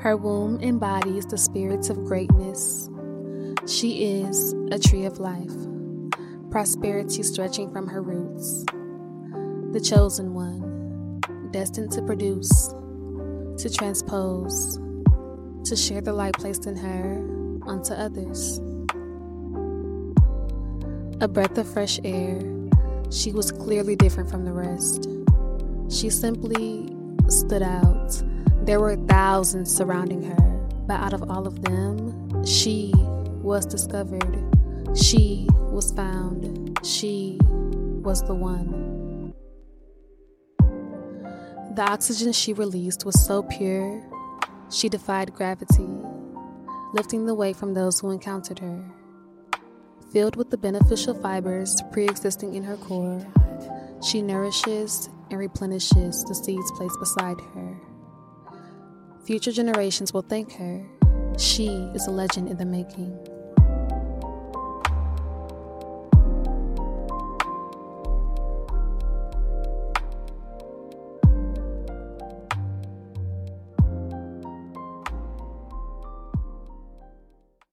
Her womb embodies the spirits of greatness. She is a tree of life, prosperity stretching from her roots. The chosen one, destined to produce, to transpose, to share the light placed in her onto others. A breath of fresh air, she was clearly different from the rest. She simply stood out. There were thousands surrounding her, but out of all of them, she was discovered. She was found. She was the one. The oxygen she released was so pure, she defied gravity, lifting the weight from those who encountered her. Filled with the beneficial fibers pre existing in her core, she nourishes and replenishes the seeds placed beside her. Future generations will thank her. She is a legend in the making.